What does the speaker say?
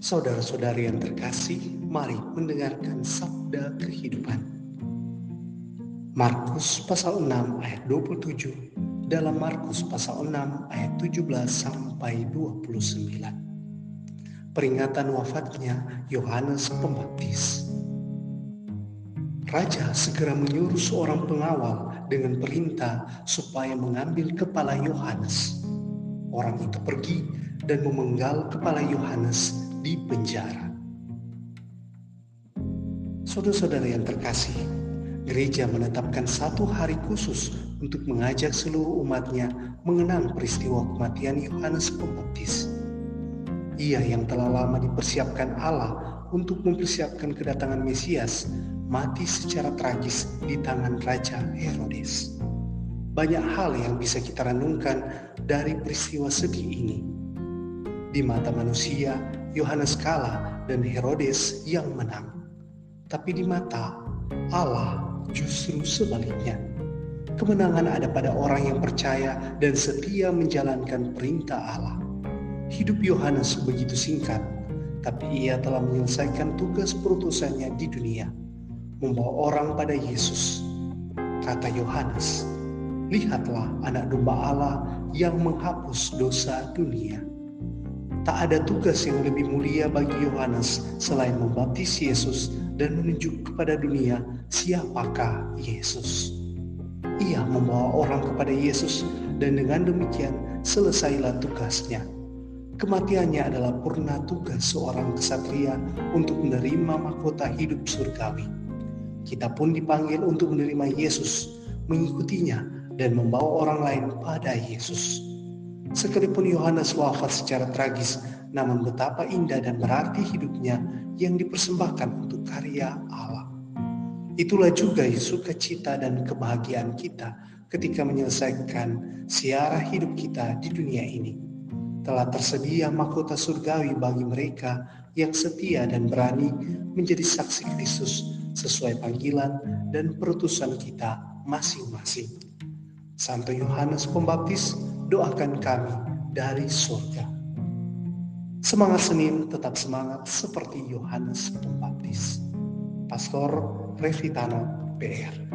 Saudara-saudari yang terkasih, mari mendengarkan sabda kehidupan. Markus pasal 6 ayat 27 dalam Markus pasal 6 ayat 17 sampai 29. Peringatan wafatnya Yohanes Pembaptis. Raja segera menyuruh seorang pengawal dengan perintah supaya mengambil kepala Yohanes. Orang itu pergi dan memenggal kepala Yohanes di penjara. Saudara-saudara yang terkasih, gereja menetapkan satu hari khusus untuk mengajak seluruh umatnya mengenang peristiwa kematian Yohanes Pembaptis. Ia yang telah lama dipersiapkan Allah untuk mempersiapkan kedatangan Mesias mati secara tragis di tangan Raja Herodes. Banyak hal yang bisa kita renungkan dari peristiwa sedih ini. Di mata manusia, Yohanes kalah dan Herodes yang menang. Tapi di mata Allah justru sebaliknya. Kemenangan ada pada orang yang percaya dan setia menjalankan perintah Allah. Hidup Yohanes begitu singkat, tapi ia telah menyelesaikan tugas perutusannya di dunia, membawa orang pada Yesus. Kata Yohanes, "Lihatlah anak domba Allah yang menghapus dosa dunia." Tak ada tugas yang lebih mulia bagi Yohanes selain membaptis Yesus dan menunjuk kepada dunia siapakah Yesus. Ia membawa orang kepada Yesus dan dengan demikian selesailah tugasnya Kematiannya adalah purna tugas seorang kesatria untuk menerima mahkota hidup surgawi. Kita pun dipanggil untuk menerima Yesus, mengikutinya, dan membawa orang lain pada Yesus. Sekalipun Yohanes wafat secara tragis, namun betapa indah dan berarti hidupnya yang dipersembahkan untuk karya Allah. Itulah juga sukacita dan kebahagiaan kita ketika menyelesaikan siara hidup kita di dunia ini telah tersedia mahkota surgawi bagi mereka yang setia dan berani menjadi saksi Kristus sesuai panggilan dan perutusan kita masing-masing. Santo Yohanes Pembaptis, doakan kami dari surga. Semangat Senin tetap semangat seperti Yohanes Pembaptis. Pastor Revitano PR